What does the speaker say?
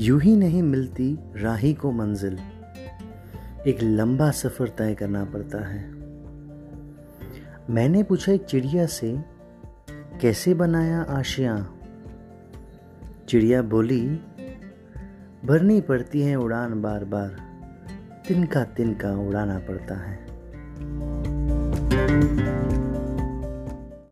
यूँ ही नहीं मिलती राही को मंजिल। एक लंबा सफ़र तय करना पड़ता है। मैंने पूछा एक चिड़िया से, कैसे बनाया आशिया? चिड़िया बोली, भरनी पड़ती है उड़ान बार बार तिनका तिनका उड़ाना पड़ता है।